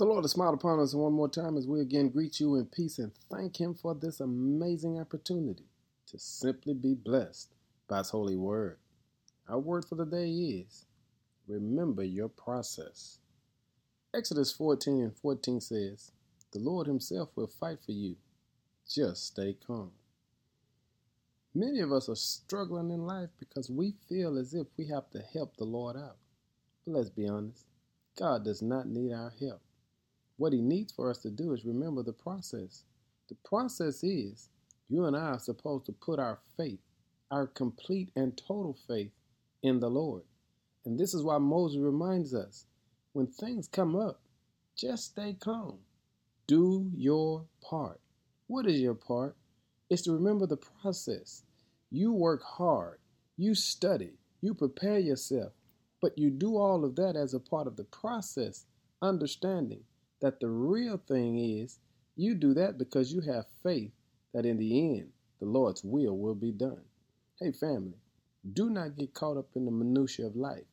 The Lord has smiled upon us one more time as we again greet you in peace and thank Him for this amazing opportunity to simply be blessed by His holy word. Our word for the day is remember your process. Exodus 14 and 14 says, The Lord Himself will fight for you. Just stay calm. Many of us are struggling in life because we feel as if we have to help the Lord out. But let's be honest, God does not need our help. What he needs for us to do is remember the process. The process is you and I are supposed to put our faith, our complete and total faith in the Lord. And this is why Moses reminds us when things come up, just stay calm. Do your part. What is your part? It's to remember the process. You work hard, you study, you prepare yourself, but you do all of that as a part of the process, understanding that the real thing is you do that because you have faith that in the end the Lord's will will be done. Hey, family, do not get caught up in the minutiae of life.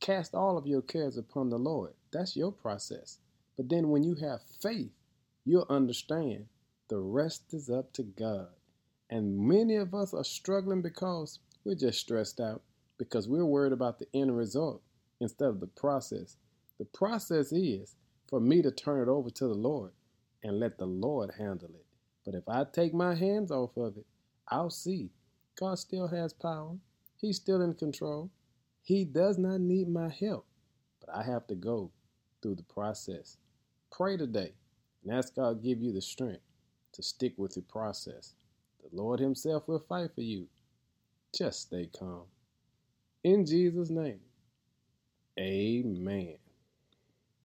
Cast all of your cares upon the Lord. That's your process. But then when you have faith, you'll understand the rest is up to God. And many of us are struggling because we're just stressed out because we're worried about the end result instead of the process. The process is for me to turn it over to the Lord and let the Lord handle it. But if I take my hands off of it, I'll see God still has power. He's still in control. He does not need my help, but I have to go through the process. Pray today and ask God to give you the strength to stick with the process. The Lord Himself will fight for you. Just stay calm. In Jesus' name, amen.